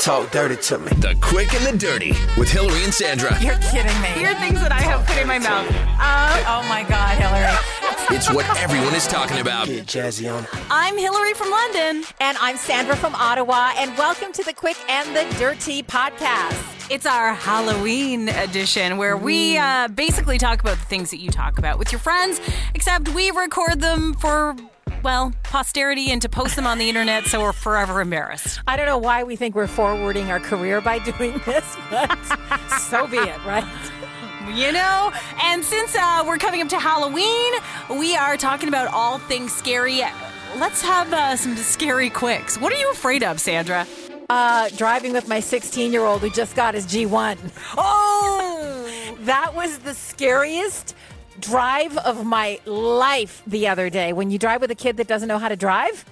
Talk dirty to me. The Quick and the Dirty with Hilary and Sandra. You're kidding me. Here are things that I have put in my mouth. Uh, oh my God, Hilary. It's what everyone is talking about. Get jazzy on. I'm Hilary from London. And I'm Sandra from Ottawa, and welcome to the Quick and the Dirty podcast. It's our Halloween edition where we uh, basically talk about the things that you talk about with your friends, except we record them for, well, posterity and to post them on the internet so we're forever embarrassed. I don't know why we think we're forwarding our career by doing this, but so be it, right? You know? And since uh, we're coming up to Halloween, we are talking about all things scary. Let's have uh, some scary quicks. What are you afraid of, Sandra? Uh, driving with my 16 year old who just got his G1. Oh! That was the scariest drive of my life the other day. When you drive with a kid that doesn't know how to drive,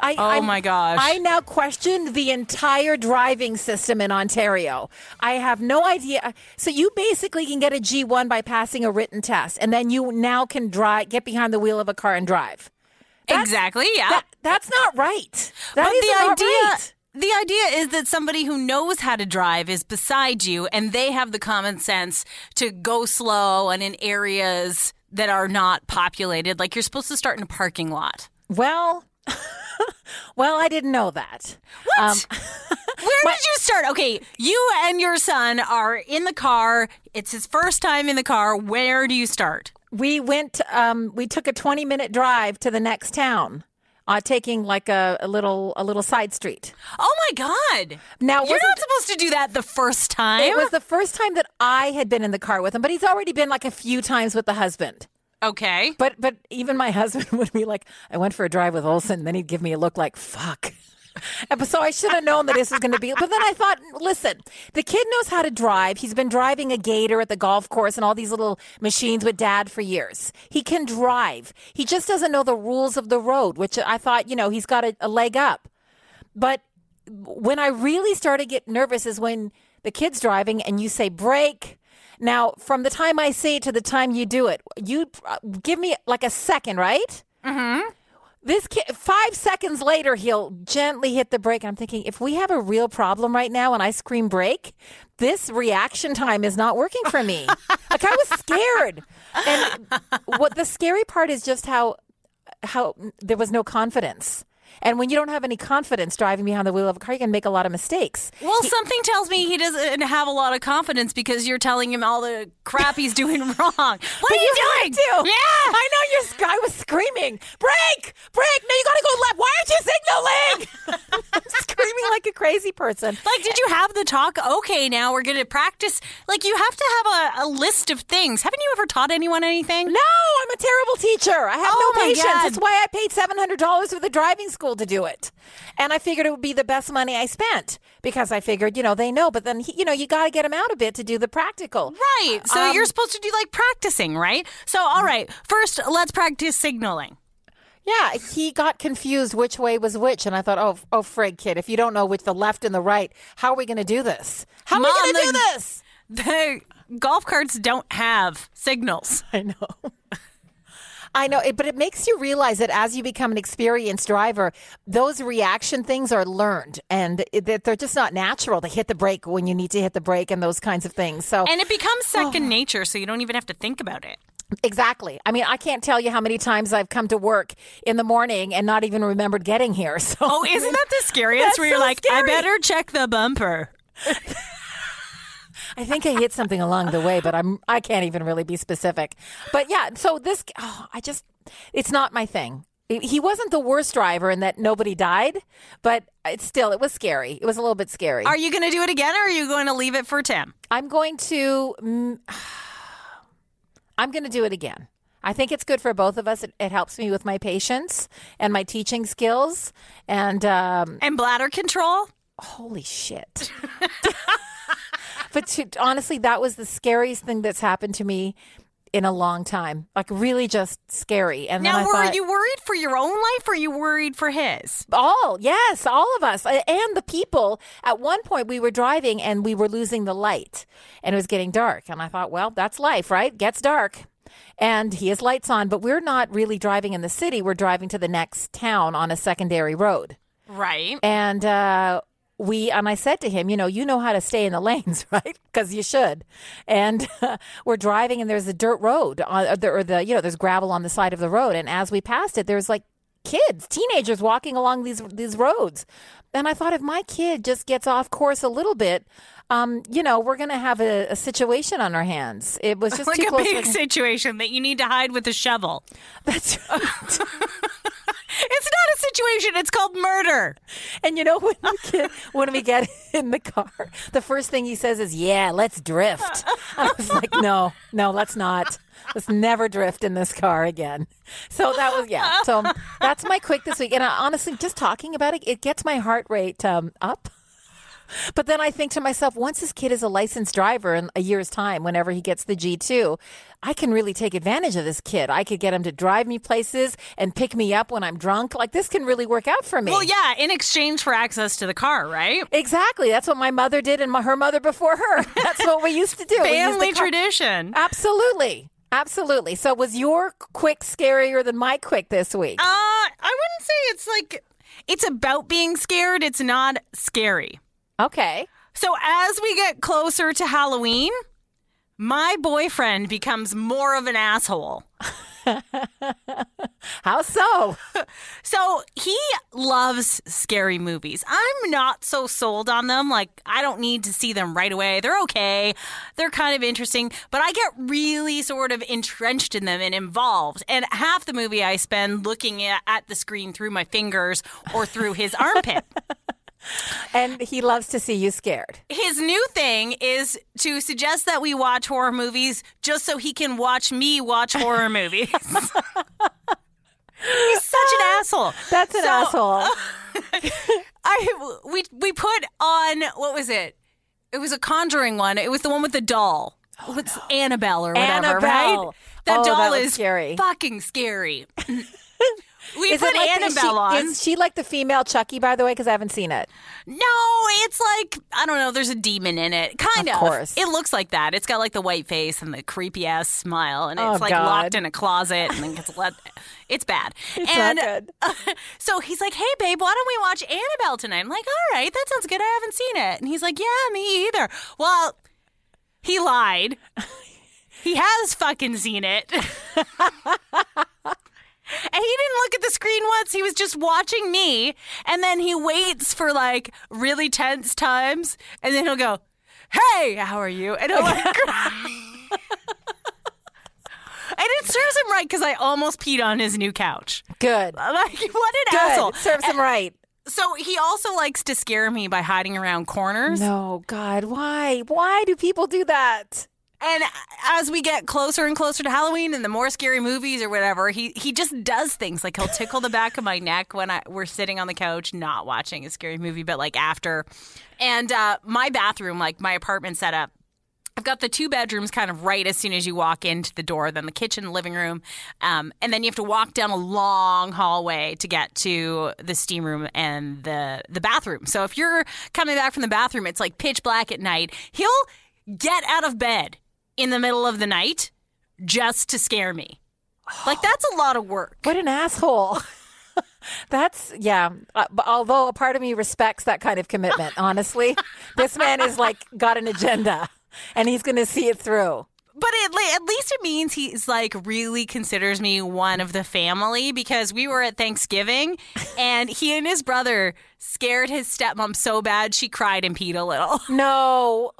I, Oh I'm- my gosh. I now question the entire driving system in Ontario. I have no idea. So you basically can get a G1 by passing a written test, and then you now can drive, get behind the wheel of a car and drive. That's- exactly, yeah. That, that's not right. That but is the not idea right. The idea is that somebody who knows how to drive is beside you and they have the common sense to go slow and in areas that are not populated. Like you're supposed to start in a parking lot. Well, well, I didn't know that. Um, where did you start? Okay you and your son are in the car. It's his first time in the car. Where do you start? We went. Um, we took a twenty-minute drive to the next town, uh, taking like a, a little a little side street. oh my god Now, you're not supposed to do that the first time It was the first time that I had been in the car with him, but he's already been like a few times with the husband. okay But but even my husband would be like, I went for a drive with Olson, and then he'd give me a look like, fuck. So I should have known that this was going to be. But then I thought, listen, the kid knows how to drive. He's been driving a gator at the golf course and all these little machines with dad for years. He can drive. He just doesn't know the rules of the road, which I thought, you know, he's got a, a leg up. But when I really started to get nervous is when the kid's driving and you say brake. Now, from the time I say it to the time you do it, you uh, give me like a second, right? Mm-hmm. This kid, five seconds later, he'll gently hit the brake. I'm thinking, if we have a real problem right now and I scream brake, this reaction time is not working for me. like I was scared. And what the scary part is just how how there was no confidence. And when you don't have any confidence driving behind the wheel of a car, you can make a lot of mistakes. Well, something tells me he doesn't have a lot of confidence because you're telling him all the crap he's doing wrong. What are you have doing? to. Yeah. I know your guy was screaming, "Break! Break! No, you got to go left. Why aren't you signaling?" Screaming like a crazy person. Like, did you have the talk? Okay, now we're going to practice. Like, you have to have a, a list of things. Haven't you ever taught anyone anything? No, I'm a terrible teacher. I have Oh, no patience. God. That's why I paid seven hundred dollars for the driving school to do it, and I figured it would be the best money I spent because I figured, you know, they know. But then, you know, you got to get them out a bit to do the practical. Right. So Um, you're supposed to do like practicing, right? So, all right, first, let's practice signaling. Yeah, he got confused which way was which, and I thought, oh, oh, frig, kid, if you don't know which the left and the right, how are we going to do this? How are Mom, we going to do this? The golf carts don't have signals. I know. I know, it- but it makes you realize that as you become an experienced driver, those reaction things are learned, and that they're just not natural to hit the brake when you need to hit the brake and those kinds of things. So, And it becomes second Oh. nature, so you don't even have to think about it. exactly. I mean, I can't tell you how many times I've come to work in the morning and not even remembered getting here. So, Oh, isn't that the scariest? Where you're so like, I better check the bumper. I think I hit something along the way, but I'm I can't even really be specific. But yeah, so this oh, I just it's not my thing. He wasn't the worst driver in that nobody died, but it's still it was scary. It was a little bit scary. Are you going to do it again, or are you going to leave it for Tim? I'm going to mm, I'm going to do it again. I think it's good for both of us. It, it helps me with my patience and my teaching skills. And um, And bladder control? holy shit. but to, honestly, that was the scariest thing that's happened to me in a long time. Like really just scary. And Now, then I were thought, you worried for your own life, or are you worried for his? all yes, all of us and the people. At one point, we were driving and we were losing the light, and it was getting dark. And I thought, well, that's life, right? Gets dark. And he has lights on, but we're not really driving in the city. We're driving to the next town on a secondary road. Right. And uh, we and I said to him, you know, you know how to stay in the lanes, right? Because you should. And we're driving, and there's a dirt road, on, or the, or the you know, there's gravel on the side of the road, and as we passed it, there's like kids, teenagers walking along these these roads. And I thought if my kid just gets off course a little bit, um, you know, we're going to have a, a, situation on our hands. It was just like too a close big for- situation that you need to hide with a shovel. That's right. It's not a situation. It's called murder. And you know when we get when we get in the car, the first thing he says is, "Yeah, let's drift." I was like, "No, no, let's not. Let's never drift in this car again." So that was yeah. So that's my quick this week, and I, honestly, just talking about it, it gets my heart rate um, up. But then I think to myself, once this kid is a licensed driver in a year's time, whenever he gets the G2, I can really take advantage of this kid. I could get him to drive me places and pick me up when I'm drunk. Like this can really work out for me. Well, yeah, in exchange for access to the car, right? Exactly. That's what my mother did and my, her mother before her. That's what we used to do. Family tradition. Absolutely. Absolutely. So was your quick scarier than my quick this week? Uh, I wouldn't say it's like it's about being scared. It's not scary. Okay. So as we get closer to Halloween, my boyfriend becomes more of an asshole. How so? So he loves scary movies. I'm not so sold on them. Like, I don't need to see them right away. They're okay. They're kind of interesting, but I get really sort of entrenched in them and involved. And half the movie I spend looking at, at the screen through my fingers or through his armpit. And he loves to see you scared. His new thing is to suggest that we watch horror movies just so he can watch me watch horror movies. He's such an asshole. That's an So- asshole. Uh, I we we put on what was it? It was a Conjuring one. It was the one with the doll. Oh, What's Annabelle or whatever, right? That Oh, doll that is scary. fucking scary. we Is put it like the- Annabelle is she, on. Is she like the female Chucky, by the way? Because I haven't seen it. No, it's like I don't know. There's a demon in it, kind Of of. course. it looks like that. It's got like the white face and the creepy ass smile, and it's Oh, like God. locked in a closet and then gets let. It's bad. It's and not good. so he's like, "Hey, babe, why don't we watch Annabelle tonight?" I'm like, "All right, that sounds good. I haven't seen it." And he's like, "Yeah, me either." Well, he lied. he has fucking seen it. And he didn't look at the screen once. He was just watching me. And then he waits for like really tense times. And then he'll go, Hey, how are you? And I'm like, And it serves him right because I almost peed on his new couch. Good. Like, what an Good. asshole. Serves him right. So he also likes to scare me by hiding around corners. No, God, why? Why do people do that? And as we get closer and closer to Halloween and the more scary movies or whatever, he he just does things like he'll tickle the back of my neck when I we're sitting on the couch not watching a scary movie, but like after. And uh, my bathroom, like my apartment setup, I've got the two bedrooms kind of right as soon as you walk into the door, then the kitchen, living room, um, and then you have to walk down a long hallway to get to the steam room and the the bathroom. So if you're coming back from the bathroom, it's like pitch black at night. He'll get out of bed in the middle of the night just to scare me. Like that's a lot of work. What an asshole. That's yeah. Uh, although a part of me respects that kind of commitment, honestly, this man is like got an agenda, and he's going to see it through. But it, at least it means he's like really considers me one of the family because we were at Thanksgiving and he and his brother scared his stepmom so bad she cried and peed a little. No.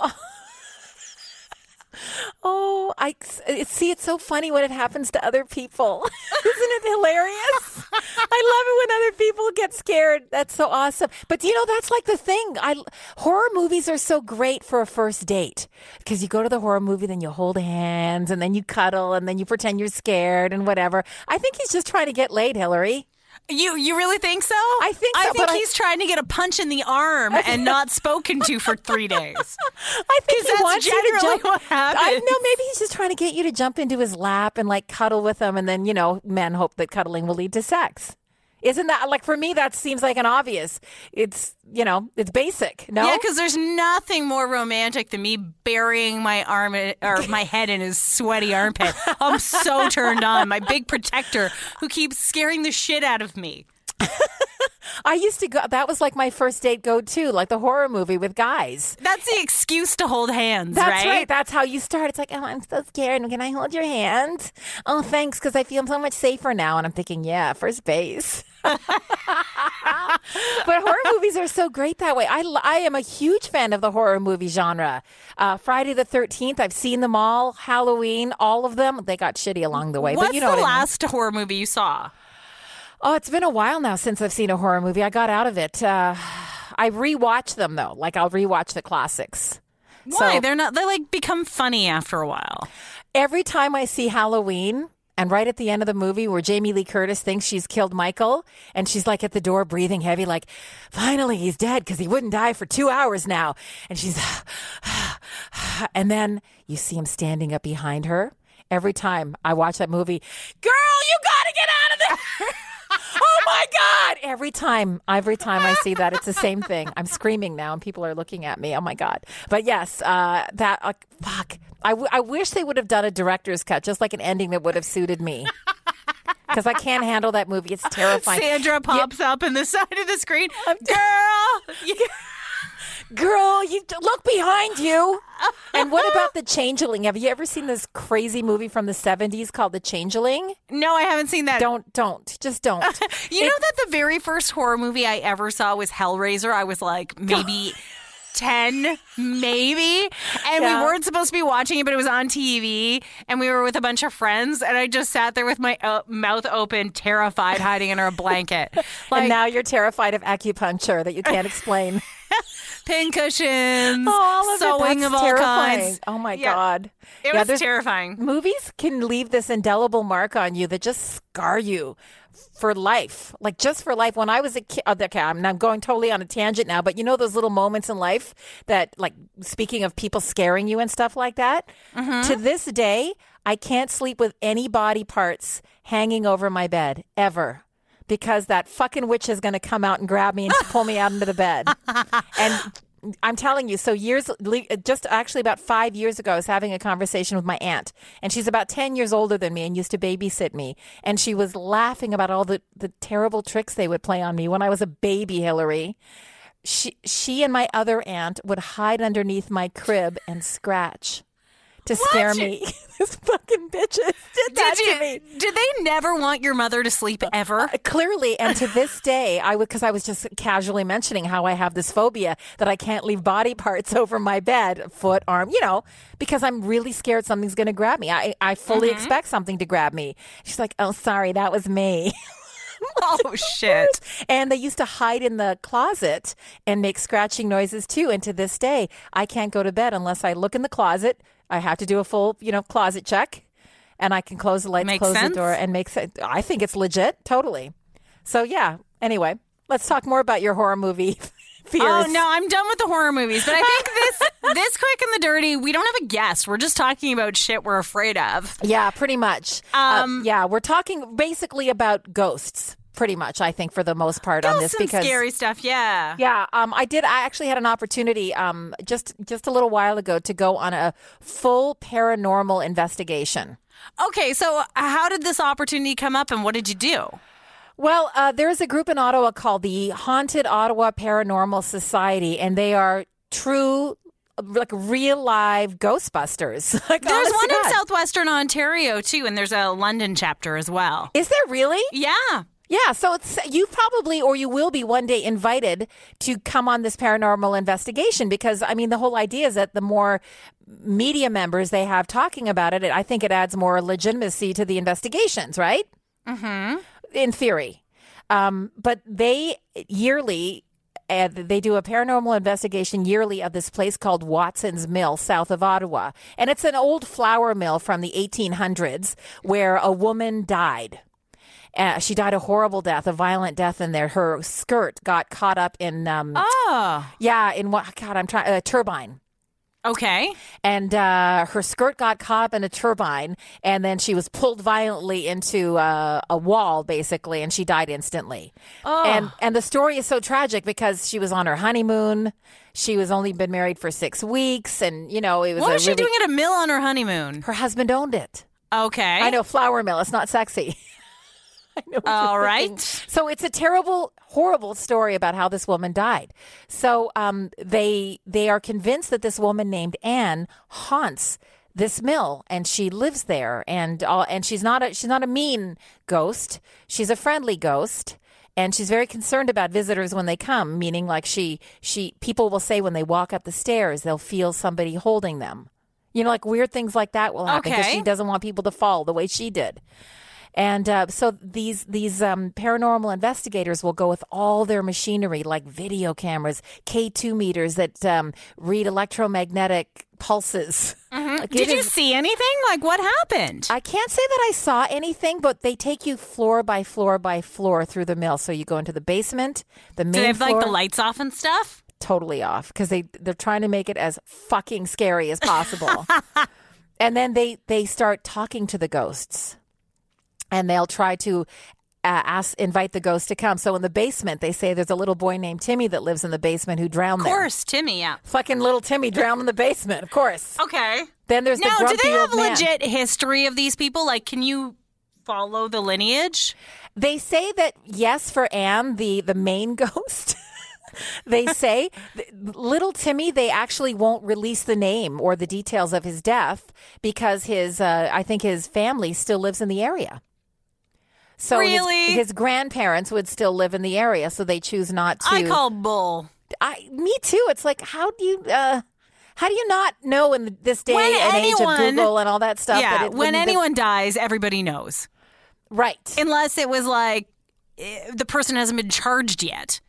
Oh, I see. It's so funny when it happens to other people. Isn't it hilarious? I love it when other people get scared. That's so awesome. But you know, that's like the thing. I horror movies are so great for a first date because you go to the horror movie, then you hold hands, and then you cuddle, and then you pretend you're scared and whatever. I think he's just trying to get laid, Hilary. You you really think so? I think I so, think but I- he's trying to get a punch in the arm and not spoken to for three days. I think he that's wants you to generally jump. what I happens. know. Maybe he's just trying to get you to jump into his lap and like cuddle with him, and then you know, men hope that cuddling will lead to sex. Isn't that like for me? That seems like an obvious. It's you know, it's basic. No, Yeah, because there's nothing more romantic than me burying my arm in- or my head in his sweaty armpit. I'm so turned on. My big protector who keeps scaring the shit out of me. I used to go. That was like my first date go to, like the horror movie with guys. That's the excuse to hold hands, That's right? right. That's how you start. It's like, oh, I'm so scared. Can I hold your hand? Oh, thanks, because I feel so much safer now. And I'm thinking, yeah, first base. but horror movies are so great that way. I, I am a huge fan of the horror movie genre. Uh, Friday the 13th, I've seen them all. Halloween, all of them. They got shitty along the way. What's but you know the what I mean. last horror movie you saw? Oh, it's been a while now since I've seen a horror movie. I got out of it. Uh, I rewatch them though. Like I'll rewatch the classics. Why? So- They're not. They like become funny after a while. Every time I see Halloween, and right at the end of the movie where Jamie Lee Curtis thinks she's killed Michael, and she's like at the door breathing heavy, like, finally he's dead because he wouldn't die for two hours now. And she's, and then you see him standing up behind her. Every time I watch that movie, girl, you gotta get out of there. oh my God. Every time, every time I see that, it's the same thing. I'm screaming now and people are looking at me. Oh my God. But yes, uh, that, uh, fuck. I, w- I wish they would have done a director's cut, just like an ending that would have suited me. Because I can't handle that movie. It's terrifying. Sandra pops up in the side of the screen. Girl, Girl, you look behind you. And what about The Changeling? Have you ever seen this crazy movie from the 70s called The Changeling? no, I haven't seen that. Don't, don't, just don't. You know that the very first horror movie I ever saw was Hellraiser. I was like maybe. 10 maybe and Yeah. we weren't supposed to be watching it but it was on tv and we were with a bunch of friends and i just sat there with my uh, mouth open terrified hiding under a blanket like and now you're terrified of acupuncture that you can't explain. Pin cushions Oh, all of sewing That's of all terrifying. kinds Oh my Yeah. God. it Yeah, was terrifying Movies can leave this indelible mark on you that just scar you for life. Like just for life. When I was a kid, oh, okay, I'm, I'm going totally on a tangent now, but you know those little moments in life that, like, speaking of people scaring you and stuff like that? Mm-hmm. To this day, I can't sleep with any body parts hanging over my bed ever. Because that fucking witch is going to come out and grab me and pull me out into the bed. And I'm telling you, so years, just actually about five years ago, I was having a conversation with my aunt, and she's about 10 years older than me and used to babysit me. And she was laughing about all the, the terrible tricks they would play on me when I was a baby, Hilary. She, she and my other aunt would hide underneath my crib and scratch to scare me. These fucking bitches did that did to you me. did they never want your mother to sleep ever uh, Clearly, and to this day, I would because I was just casually mentioning how I have this phobia that I can't leave body parts over my bed, foot, arm, you know, because I'm really scared something's going to grab me. I I fully mm-hmm. expect something to grab me. She's like, "Oh, sorry, that was me." oh shit and they used to hide in the closet and make scratching noises too. And to this day, I can't go to bed unless I look in the closet. I have to do a full, you know, closet check, and I can close the lights, Makes close sense. the door, and make sense. I think it's legit, totally. So yeah. Anyway, let's talk more about your horror movie fears. Oh no, I'm done with the horror movies. But I think this this quick and the dirty, we don't have a guest. We're just talking about shit we're afraid of. Yeah, pretty much. Uh, Um, yeah, we're talking basically about ghosts, pretty much. I think for the most part on this because scary stuff, yeah. Yeah, um, I did. I actually had an opportunity um, just just a little while ago to go on a full paranormal investigation. Okay, so how did this opportunity come up and what did you do? Well, uh, there's a group in Ottawa called the Haunted Ottawa Paranormal Society, and they are true, like real live Ghostbusters. like, There's one in southwestern Ontario too, and there's a London chapter as well. Is there really? Yeah. Yeah, so it's you probably or you will be one day invited to come on this paranormal investigation because I mean the whole idea is that the more media members they have talking about it, I think it adds more legitimacy to the investigations, right? Mm-hmm. In theory, um, but they yearly. Uh, they do a paranormal investigation yearly of this place called Watson's Mill, south of Ottawa. And it's an old flour mill from the 1800s where a woman died. Uh, she died a horrible death, a violent death in there. Her skirt got caught up in, um, Oh. yeah, in what? God, I'm trying a turbine, Okay. and uh, her skirt got caught up in a turbine, and then she was pulled violently into uh, a wall, basically, and she died instantly. Oh. And and the story is so tragic because she was on her honeymoon. She was only been married for six weeks, and you know it was. What a was she really- doing at a mill on her honeymoon? Her husband owned it. Okay. I know flour mill. It's not sexy. All thinking. So it's a terrible, horrible story about how this woman died. So um, they they are convinced that this woman named Anne haunts this mill and she lives there and all, and she's not a she's not a mean ghost. She's a friendly ghost. And she's very concerned about visitors when they come, meaning like she she people will say when they walk up the stairs, they'll feel somebody holding them. You know, like weird things like that will happen because Okay. she doesn't want people to fall the way she did. And uh, so these these um, paranormal investigators will go with all their machinery, like video cameras, K two meters that um, read electromagnetic pulses. Like, Did you is- see anything? Like what happened? I can't say that I saw anything, but they take you floor by floor by floor through the mill. So you go into the basement, the main Do they have floor, like the lights off and stuff? totally off because they they're trying to make it as fucking scary as possible. and then they they start talking to the ghosts, and they'll try to. Uh, ask, invite the ghost to come. So in the basement, they say there's a little boy named Timmy that lives in the basement who drowned Of there. course, Timmy. Yeah. Fucking little Timmy drowned in the basement, of course. Okay. Then there's the Now, do they have legit history of these people? Like, can you follow the lineage? They say that yes, for Anne, the the main ghost. they say little Timmy. They actually won't release the name or the details of his death because his uh, I think his family still lives in the area. So his- Really? his, grandparents would still live in the area, so they choose not to. I call bull. I, me too. It's like how do you uh, how do you not know in this day When and age of Google and all that stuff? that yeah. it When anyone dies, everybody knows. right, Unless it was like eh, the person hasn't been charged yet.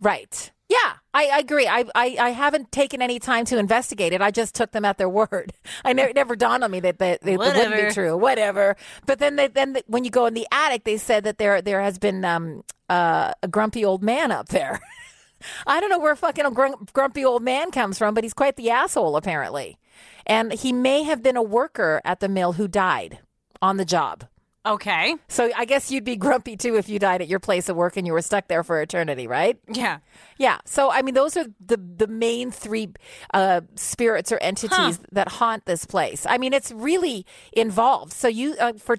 Right. Yeah, I, I agree. I, I I haven't taken any time to investigate it. I just took them at their word. I never never dawned on me that that, that it wouldn't be true. Whatever. But then they, then the, when you go in the attic, they said that there there has been um uh, a grumpy old man up there. I don't know where fucking grumpy old man comes from, but he's quite the asshole apparently, and he may have been a worker at the mill who died on the job. Okay. So I guess you'd be grumpy too if you died at your place of work and you were stuck there for eternity, right? Yeah. Yeah. So I mean, those are the the main three uh, spirits or entities that haunt this place. I mean, it's really involved. So you uh, for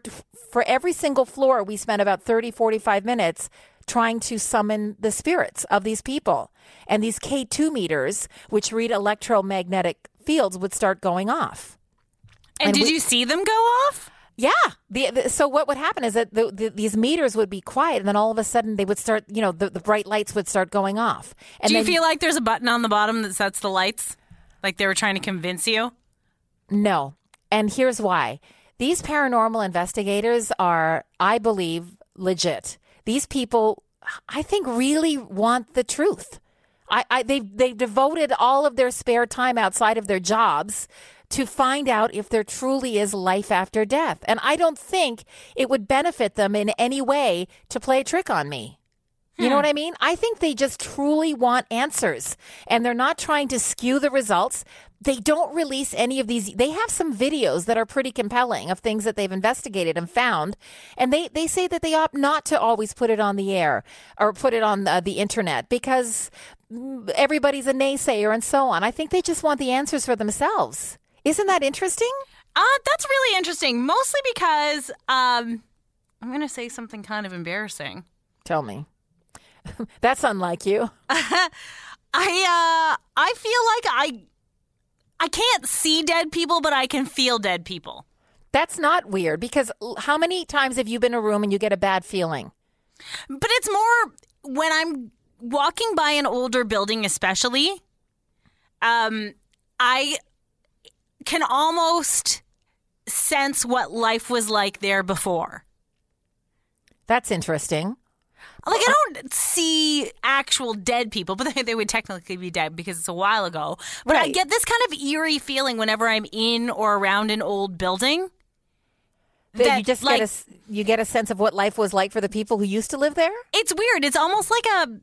for every single floor, we spent about 30, 45 minutes trying to summon the spirits of these people, and these K two meters, which read electromagnetic fields, would start going off. And, And did we- you see them go off? Yeah. The, the, so what would happen is that the, the, these meters would be quiet, and then all of a sudden they would start. You know, the, the bright lights would start going off. And Do you then- feel like there's a button on the bottom that sets the lights? Like they were trying to convince you? No. And here's why. These paranormal investigators are, I believe, legit. These people, I think, really want the truth. I, I they've they've devoted all of their spare time outside of their jobs to find out if there truly is life after death. And I don't think it would benefit them in any way to play a trick on me. You know what I mean? I think they just truly want answers and they're not trying to skew the results. They don't release any of these. They have some videos that are pretty compelling of things that they've investigated and found. And they, they say that they opt not to always put it on the air or put it on the, the internet because mm, everybody's a naysayer and so on. I think they just want the answers for themselves. Isn't that interesting? Uh, that's really interesting. Mostly because um, I'm going to say something kind of embarrassing. Tell me. That's unlike you. I uh, I feel like I I can't see dead people, but I can feel dead people. That's not weird because how many times have you been in a room and you get a bad feeling? But it's more when I'm walking by an older building, especially. Um, I can almost sense what life was like there before. That's interesting. Like I don't see actual dead people, but they, they would technically be dead because it's a while ago. But I get this kind of eerie feeling whenever I'm in or around an old building. That That, you just like- get a you get a sense of what life was like for the people who used to live there. It's weird. It's almost like a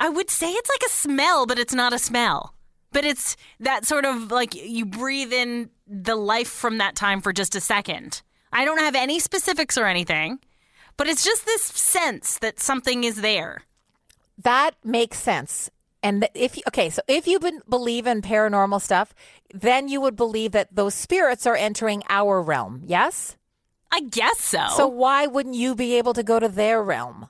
I would say it's like a smell, but it's not a smell. But it's that sort of like you breathe in the life from that time for just a second. I don't have any specifics or anything, but it's just this sense that something is there. That makes sense. And if you, okay, so if you believe in paranormal stuff, then you would believe that those spirits are entering our realm. Yes. I guess so. So why wouldn't you be able to go to their realm?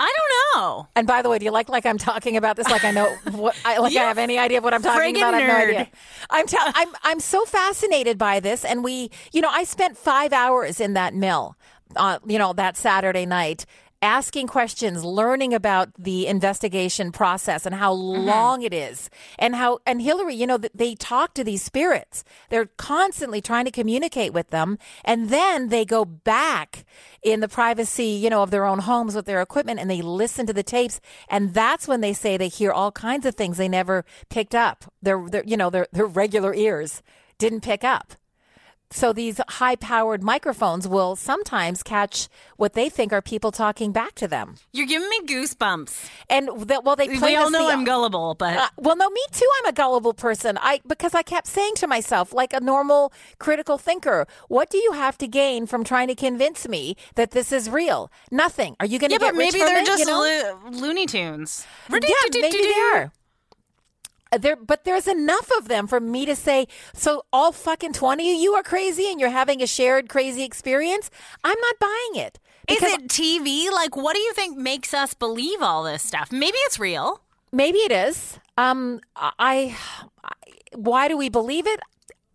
I don't know. And by the way, do you like like I'm talking about this? Like I know what I like. I have any idea of what I'm talking about? I have no nerd. idea. I'm tell- I'm I'm so fascinated by this, and we, you know, I spent five hours in that mill, uh, you know, that Saturday night. Asking questions, learning about the investigation process and how Mm-hmm. long it is, and how and Hilary, you know, they talk to these spirits. They're constantly trying to communicate with them, and then they go back in the privacy, you know, of their own homes with their equipment and they listen to the tapes. And that's when they say they hear all kinds of things they never picked up. Their, their you know, their, their regular ears didn't pick up. So these high powered microphones will sometimes catch what they think are people talking back to them. You're giving me goosebumps. And that, well, they play We all know the- I'm gullible, but uh, well, no, me too. I'm a gullible person. I because I kept saying to myself, like a normal critical thinker, what do you have to gain from trying to convince me that this is real? Nothing. Are you going to yeah, get but rich maybe from they're it, just you know? lo- Looney Tunes. yeah, maybe they are. There, but there's enough of them for me to say. So all fucking twenty of you are crazy, and you're having a shared crazy experience. I'm not buying it. Is it TV? Like, what do you think makes us believe all this stuff? Maybe it's real. Maybe it is. Um, I, I. Why do we believe it?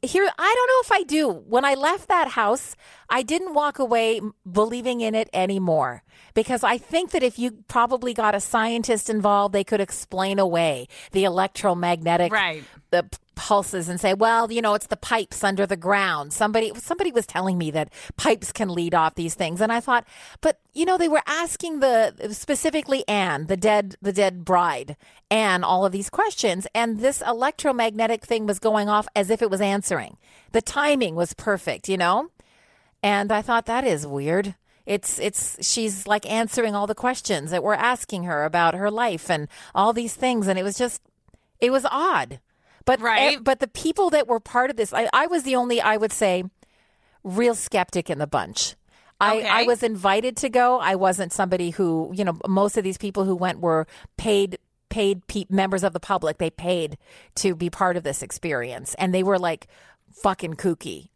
Here, I don't know if I do. When I left that house, I didn't walk away believing in it anymore because I think that if you probably got a scientist involved, they could explain away the electromagnetic Right. the pulses and say, well, you know, it's the pipes under the ground. Somebody somebody was telling me that pipes can lead off these things, and I thought, but you know, they were asking the specifically Anne, the dead the dead bride, Anne, all of these questions, and this electromagnetic thing was going off as if it was answering. The timing was perfect, you know, and I thought that is weird. It's it's she's like answering all the questions that we're asking her about her life and all these things, and it was just it was odd. But Right. but the people that were part of this, I, I was the only I would say real skeptic in the bunch. I, Okay. I was invited to go. I wasn't somebody who, you know, most of these people who went were paid paid pe- members of the public. They paid to be part of this experience, and they were like fucking kooky,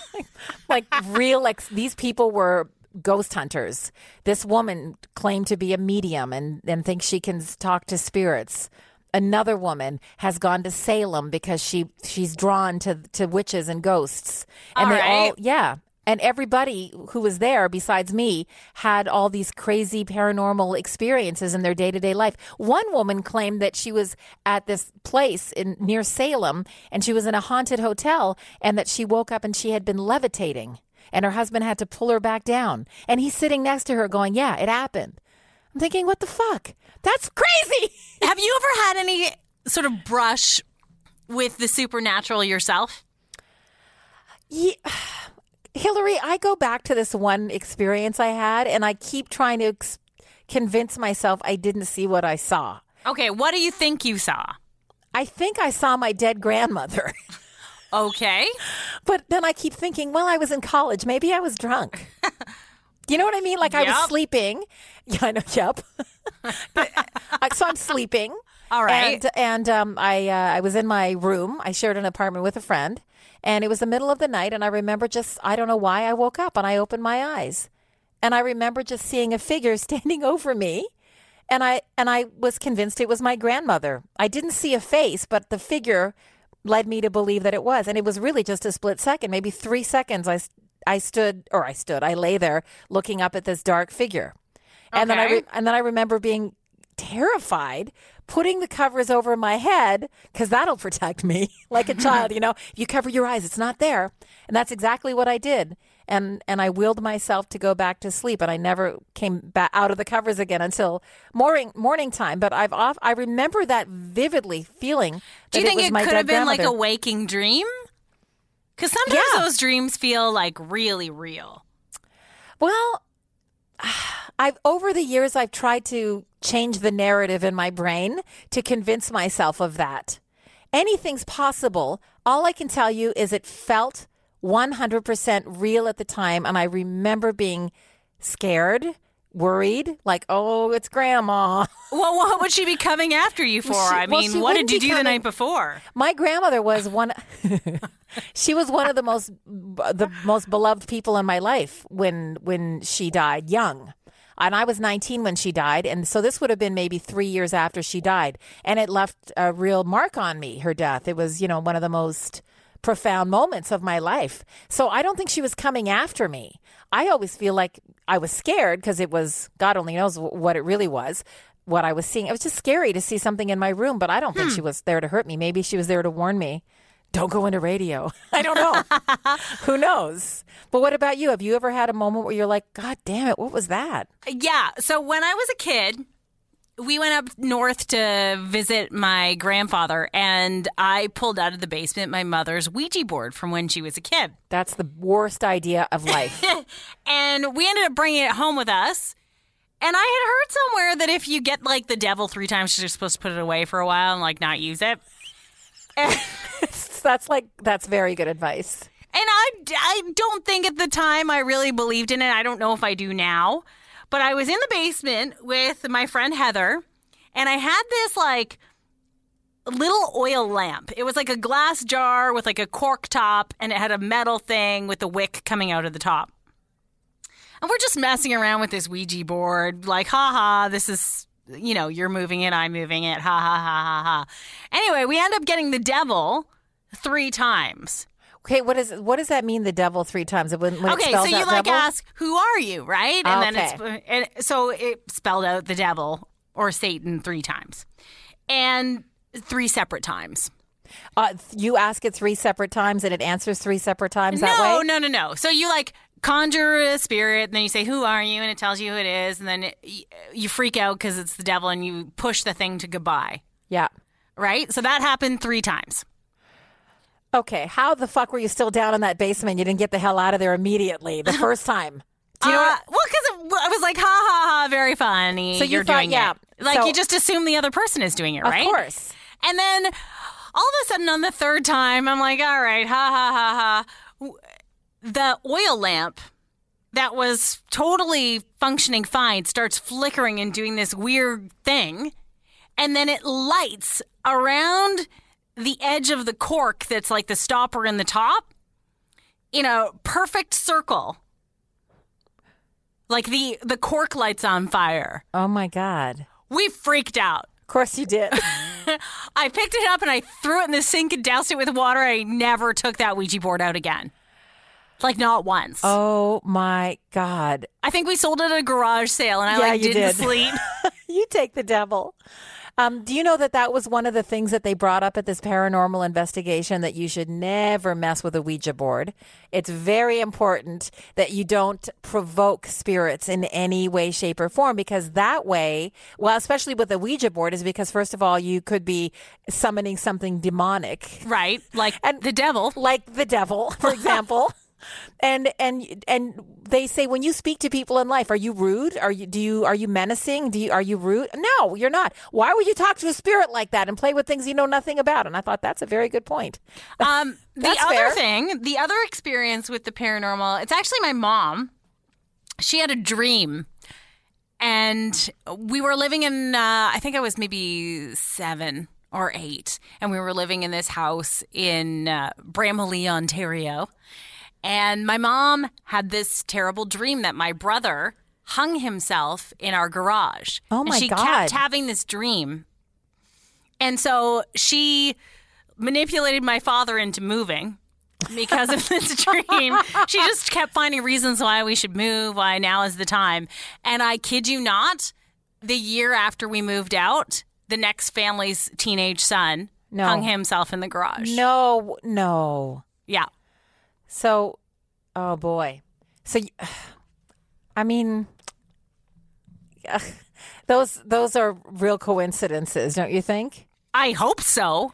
like real. Like these people were ghost hunters. This woman claimed to be a medium and and thinks she can talk to spirits. Another woman has gone to Salem because she she's drawn to to witches and ghosts, and All they all right. yeah. And everybody who was there, besides me, had all these crazy paranormal experiences in their day to day life. One woman claimed that she was at this place in near Salem, and she was in a haunted hotel, and that she woke up and she had been levitating, and her husband had to pull her back down, and he's sitting next to her, going, "Yeah, it happened." I'm thinking, what the fuck? That's crazy. Have you ever had any sort of brush with the supernatural yourself? Yeah. Hilary, I go back to this one experience I had, and I keep trying to ex- convince myself I didn't see what I saw. Okay, what do you think you saw? I think I saw my dead grandmother, Okay. but then I keep thinking, well, I was in college. Maybe I was drunk. You know what I mean? Like I Yep. was sleeping. Yeah, I know. Yep. But, uh, so I'm sleeping. All right. And, and um, I uh, I was in my room. I shared an apartment with a friend, and it was the middle of the night. And I remember just I don't know why I woke up and I opened my eyes, and I remember just seeing a figure standing over me, and I and I was convinced it was my grandmother. I didn't see a face, but the figure led me to believe that it was, and it was really just a split second, maybe three seconds. I I stood or I stood. I lay there looking up at this dark figure, and then I re- and then I remember being terrified, putting the covers over my head because that'll protect me like a child. You know, you cover your eyes; it's not there, and that's exactly what I did. And and I willed myself to go back to sleep, and I never came back out of the covers again until morning morning time. But I've off. I remember that vividly, feeling. Do you think was it, could have been like a waking dream? Because sometimes Yeah. those dreams feel like really real. Well, I've over the years I've tried to change the narrative in my brain to convince myself of that. Anything's possible. All I can tell you is it felt 100% real at the time and I remember being scared, worried, like, "Oh, it's grandma." Well, what would she be coming after you for? She- I mean, she what did you do the night before? My grandmother was one. she was one of the most the most beloved people in my life when when she died young. And I was 19 when she died, and so this would have been maybe three years after she died, and it left a real mark on me. Her death. It was, you know, one of the most profound moments of my life. So I don't think she was coming after me. I always feel like I was scared because it was God only knows what it really was. What I was seeing, it was just scary to see something in my room, but I don't think she hmm. was there to hurt me. Maybe she was there to warn me. Don't go into radio. I don't know. Who knows? But what about you? Have you ever had a moment where you're like, God damn it, what was that? Yeah. So when I was a kid, we went up north to visit my grandfather, and I pulled out of the basement my mother's Ouija board from when she was a kid. That's the worst idea of life. And we ended up bringing it home with us. And I had heard somewhere that if you get like the devil three times, you're supposed to put it away for a while and like not use it. that's like that's very good advice. And I, I don't think at the time I really believed in it. I don't know if I do now. But I was in the basement with my friend Heather, and I had this like little oil lamp. It was like a glass jar with like a cork top, and it had a metal thing with the wick coming out of the top. And we're just messing around with this Ouija board, like, haha, this is, you know, you're moving it, I'm moving it, ha ha ha ha ha. Anyway, we end up getting the devil three times. Okay, what is what does that mean? The devil three times when, when it okay, so you like devil? ask, "Who are you?" Right, and then it's and so it spelled out the devil or Satan three times, and three separate times. Uh, you ask it three separate times and it answers three separate times that no, way. no, no, no. So you like conjure a spirit, and then you say, "Who are you?" and it tells you who it is, and then it, you freak out because it's the devil, and you push the thing to goodbye. Yeah. Right. So that happened three times. Okay, how the fuck were you still down in that basement? You didn't get the hell out of there immediately the first time. Do you know Uh, what? well, because I was like, ha ha ha, very funny. So you are thought, doing yeah, it. Like so- you just assume the other person is doing it, right? Of course. And then all of a sudden on the third time, I'm like, all right, ha ha ha ha. The oil lamp that was totally functioning fine starts flickering and doing this weird thing. And then it lights around the edge of the cork that's like the stopper in the top in a perfect circle. Like the the cork lights on fire. Oh my god. We freaked out. Of course you did. I picked it up and I threw it in the sink and doused it with water. I never took that Ouija board out again. Like not once. oh my god. I think we sold it at a garage sale and I Yeah, like you didn't did. sleep. you take the devil. Um, do you know that that was one of the things that they brought up at this paranormal investigation that you should never mess with a Ouija board? It's very important that you don't provoke spirits in any way, shape, or form because that way, well, especially with a Ouija board, is because first of all, you could be summoning something demonic right? Like And- the devil. like the devil, for example. And and and they say when you speak to people in life, are you rude? Are you do you are you menacing? Do you are you rude? No, you're not. Why would you talk to a spirit like that and play with things you know nothing about? And I thought that's a very good point. Um, the other fair. thing, the other experience with the paranormal, it's actually my mom. She had a dream, and we were living in. Uh, I think I was maybe seven or eight, and we were living in this house in uh, Bramalea, Ontario. And my mom had this terrible dream that my brother hung himself in our garage. Oh, And my she God. kept having this dream. And so she manipulated my father into moving because of this dream. She just kept finding reasons why we should move, why now is the time. And I kid you not, the year after we moved out, the next family's teenage son No. hung himself in the garage. No, no. Yeah. So, oh boy. So, I mean, those those are real coincidences, don't you think? I hope so.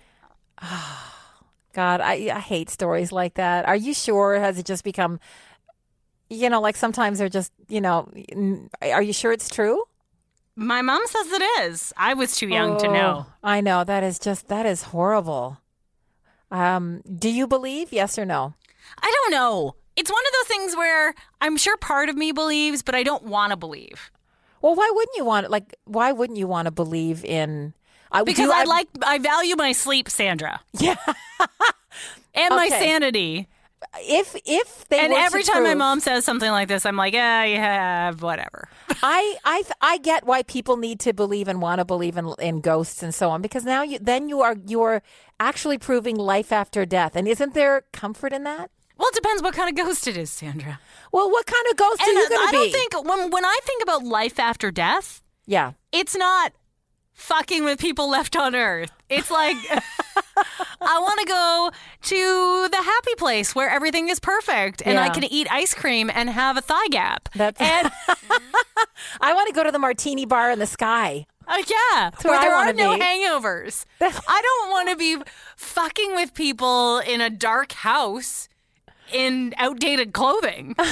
God, I, I hate stories like that. Are you sure? Has it just become, you know, like sometimes they're just, you know, are you sure it's true? My mom says it is. I was too young to know. Oh, I know. That is just, that is horrible. Um, do you believe? Yes or no? I don't know. It's one of those things where I'm sure part of me believes, but I don't want to believe. Well, why wouldn't you want to? like why wouldn't you want to believe in I, Because you- I like I value my sleep, Sandra. Yeah. And my sanity. if if they And every time my mom says something like this, I'm like, yeah, yeah, whatever. I I I get why people need to believe and want to believe in in ghosts and so on because now you then you are you're actually proving life after death and isn't there comfort in that? Well, it depends what kind of ghost it is, Sandra. Well, what kind of ghost are And you uh, going I to be? don't think when when I think about life after death, yeah. it's not fucking with people left on earth. It's like I want to go to the happy place where everything is perfect and I can eat ice cream and have a thigh gap. That's and I want to go to the martini bar in the sky. uh, yeah, where where there are no be. hangovers. I don't want to be fucking with people in a dark house in outdated clothing.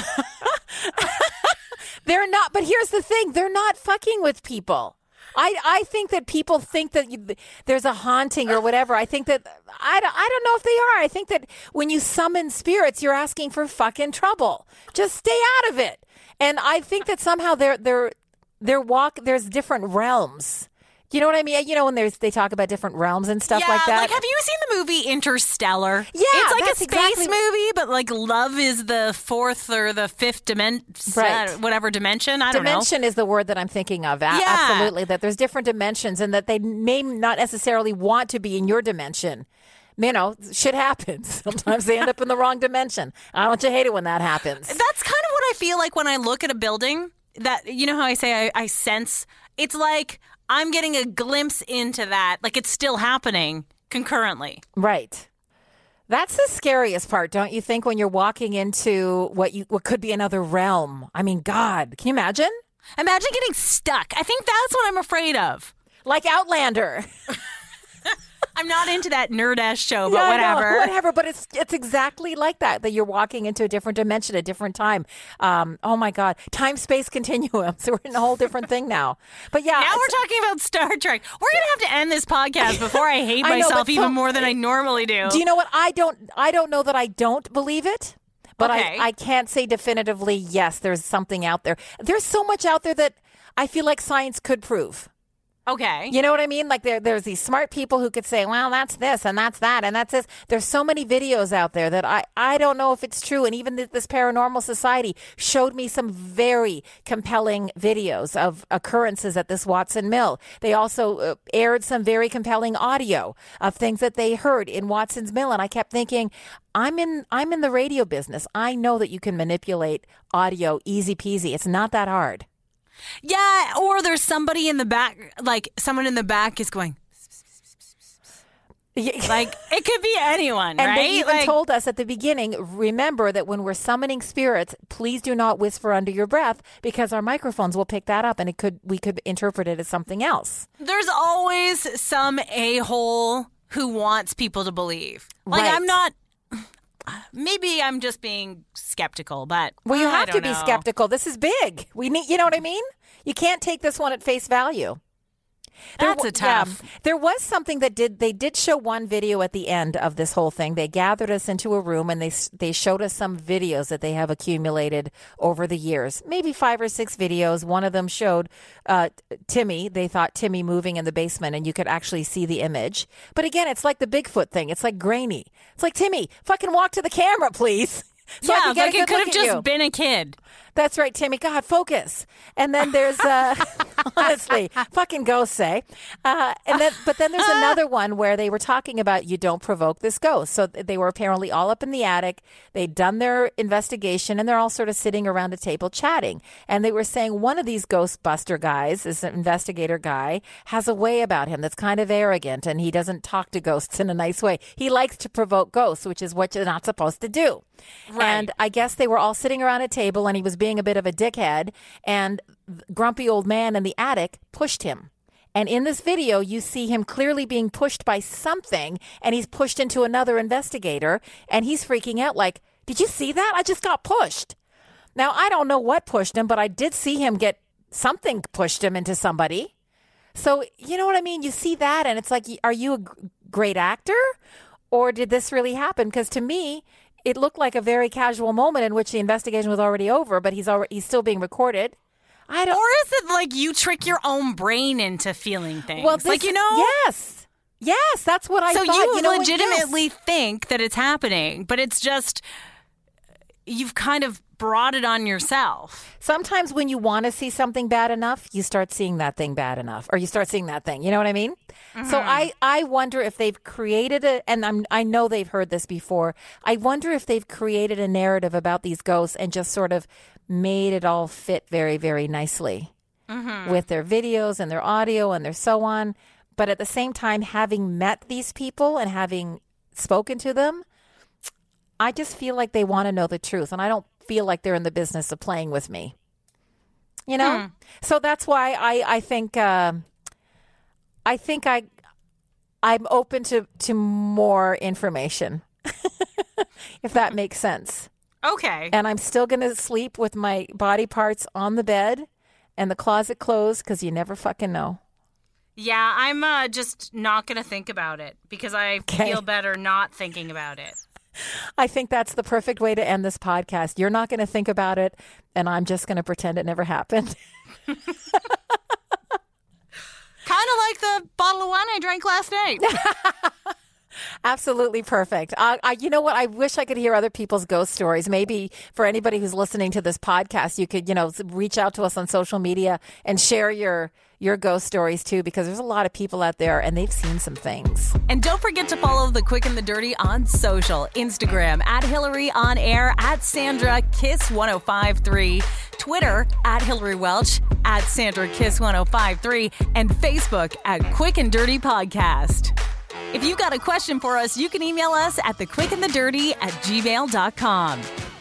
They're not, but here's the thing: they're not fucking with people. I, I think that people think that you, there's a haunting or whatever. I think that I I don't know if they are. I think that when you summon spirits, you're asking for fucking trouble. Just stay out of it. And I think that somehow they're they're they're walk. There's different realms. You know what I mean? You know when there's they talk about different realms and stuff yeah, like that. Like, have you seen the movie Interstellar? Yeah, it's like a space exactly- movie, but like love is the fourth or the fifth dimension, uh, Right. whatever dimension. I don't know. dimension is the word that I'm thinking of. Yeah. Absolutely, that there's different dimensions, and that they may not necessarily want to be in your dimension. You know, shit happens. Sometimes they end up in the wrong dimension. I want you hate it when that happens. That's kind of what I feel like when I look at a building. That you know how I say I, I sense. It's like I'm getting a glimpse into that. Like it's still happening concurrently. Right. That's the scariest part, don't you think, when you're walking into what you what could be another realm? I mean, God, can you imagine? Imagine getting stuck. I think that's what I'm afraid of. Like Outlander. I'm not into that nerd ass show, but Yeah, I know, whatever. whatever. But it's it's exactly like that. That you're walking into a different dimension, a different time. Um, oh my God, time space continuum. So we're in a whole different thing now. But yeah, Now we're talking about Star Trek. We're gonna have to end this podcast before I hate I know, myself but even so- more than I normally do. Do you know what? I don't. I don't know that I don't believe it, but Okay. I I can't say definitively. Yes, there's something out there. There's so much out there that I feel like science could prove. Okay. You know what I mean? Like there, there's these smart people who could say, well, that's this and that's that and that's this. There's so many videos out there that I, I don't know if it's true. And even th- this paranormal society showed me some very compelling videos of occurrences at this Watson Mill. They also uh, aired some very compelling audio of things that they heard in Watson's Mill. And I kept thinking, I'm in, I'm in the radio business. I know that you can manipulate audio easy peasy. It's not that hard. Yeah, or there's somebody in the back, like someone in the back is going, like it could be anyone, And right? they even like, told us at the beginning, remember that when we're summoning spirits, please do not whisper under your breath because our microphones will pick that up and it could we could interpret it as something else. there's always some a hole who wants people to believe. Like Right. I'm not. Maybe I'm just being skeptical, but Well, you have to be know. skeptical. This is big. We need, you know what I mean? You can't take this one at face value. There That's a tough. yeah, there was something that did. They did show one video at the end of this whole thing. They gathered us into a room and they they showed us some videos that they have accumulated over the years. Maybe five or six videos. One of them showed uh, Timmy. They thought Timmy moving in the basement, and you could actually see the image. But again, it's like the Bigfoot thing. It's like grainy. It's like Timmy, fucking walk to the camera, please. So I yeah, like it could have just you. been a kid. That's right, Timmy. God, focus. And then there's uh, honestly, fucking ghost say. Uh, and then, but then there's another one where they were talking about you don't provoke this ghost. So they were apparently all up in the attic. They'd done their investigation, and they're all sort of sitting around a table chatting. And they were saying one of these Ghostbuster guys, this investigator guy, has a way about him that's kind of arrogant, and he doesn't talk to ghosts in a nice way. He likes to provoke ghosts, which is what you're not supposed to do. And I guess they were all sitting around a table and he was being a bit of a dickhead. And grumpy old man in the attic pushed him. And in this video, you see him clearly being pushed by something and he's pushed into another investigator and he's freaking out like, Did you see that? I just got pushed. Now, I don't know what pushed him, but I did see him get something pushed him into somebody. So, you know what I mean? You see that, and it's like, are you a great actor? Or did this really happen? Because to me, it looked like a very casual moment in which the investigation was already over, but he's already, he's still being recorded. I don't. Or is it like you trick your own brain into feeling things? well, this, like you know, Yes, yes, that's what I so thought. you, know what? legitimately Yes. think that it's happening, but it's just you've kind of brought it on yourself. Sometimes when you want to see something bad enough, you start seeing that thing bad enough, or you start seeing that thing. You know what I mean? So mm-hmm. I, I wonder if they've created it, and I'm, I know they've heard this before. I wonder if they've created a narrative about these ghosts and just sort of made it all fit very, very nicely mm-hmm. with their videos and their audio and their so on. But at the same time, having met these people and having spoken to them, I just feel like they want to know the truth, and I don't feel like they're in the business of playing with me. You know, so that's why I I think uh, I think I I'm open to to more information, if that makes sense. Okay. And I'm still going to sleep with my body parts on the bed and the closet closed because you never fucking know. Yeah, I'm uh, just not going to think about it because I Okay. feel better not thinking about it. I think that's the perfect way to end this podcast. You're not going to think about it, and I'm just going to pretend it never happened. Kind of like the bottle of wine I drank last night. Absolutely perfect. Uh, I, you know what? I wish I could hear other people's ghost stories. Maybe for anybody who's listening to this podcast, you could, you know, reach out to us on social media and share your your ghost stories too, because there's a lot of people out there and they've seen some things. And don't forget to follow the Quick and the Dirty on social Instagram at Hilary on air, at Sandra Kiss 1053, Twitter at Hilary Welch, at Sandra Kiss 1053, and Facebook at Quick and Dirty Podcast. If you got a question for us, you can email us at the quick and the dirty at gmail.com.